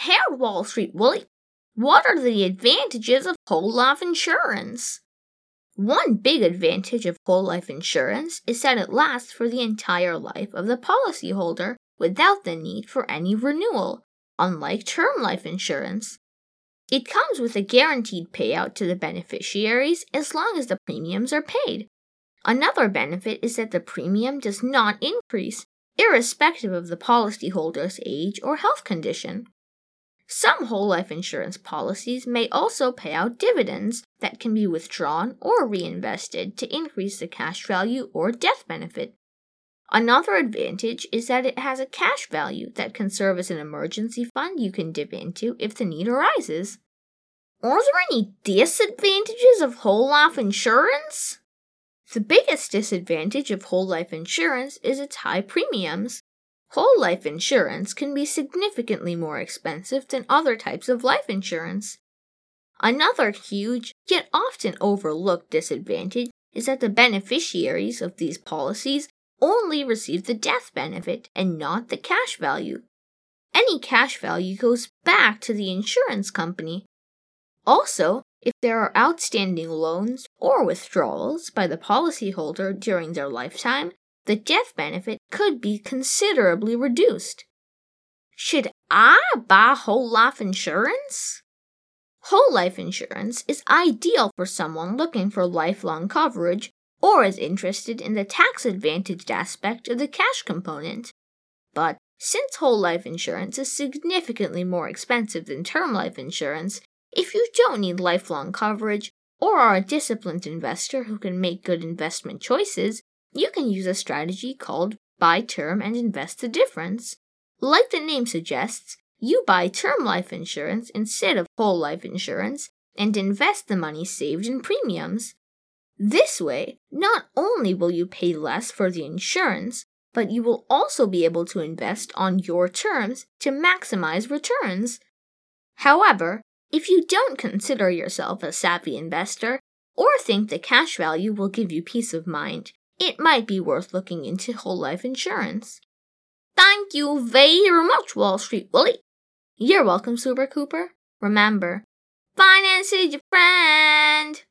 Harold Wall Street Willie, what are the advantages of whole life insurance? One big advantage of whole life insurance is that it lasts for the entire life of the policyholder without the need for any renewal, unlike term life insurance. It comes with a guaranteed payout to the beneficiaries as long as the premiums are paid. Another benefit is that the premium does not increase, irrespective of the policyholder's age or health condition. Some whole life insurance policies may also pay out dividends that can be withdrawn or reinvested to increase the cash value or death benefit. Another advantage is that it has a cash value that can serve as an emergency fund you can dip into if the need arises. Are there any disadvantages of whole life insurance? The biggest disadvantage of whole life insurance is its high premiums. Whole life insurance can be significantly more expensive than other types of life insurance. Another huge, yet often overlooked disadvantage is that the beneficiaries of these policies only receive the death benefit and not the cash value. Any cash value goes back to the insurance company. Also, if there are outstanding loans or withdrawals by the policyholder during their lifetime, the death benefit could be considerably reduced. Should I buy whole life insurance? Whole life insurance is ideal for someone looking for lifelong coverage or is interested in the tax advantaged aspect of the cash component. But since whole life insurance is significantly more expensive than term life insurance, if you don't need lifelong coverage or are a disciplined investor who can make good investment choices, you can use a strategy called buy term and invest the difference. Like the name suggests, you buy term life insurance instead of whole life insurance and invest the money saved in premiums. This way, not only will you pay less for the insurance, but you will also be able to invest on your terms to maximize returns. However, if you don't consider yourself a savvy investor or think the cash value will give you peace of mind, it might be worth looking into whole life insurance. Thank you very much, Wall Street Willie. You're welcome, Super Cooper. Remember, finance is your friend.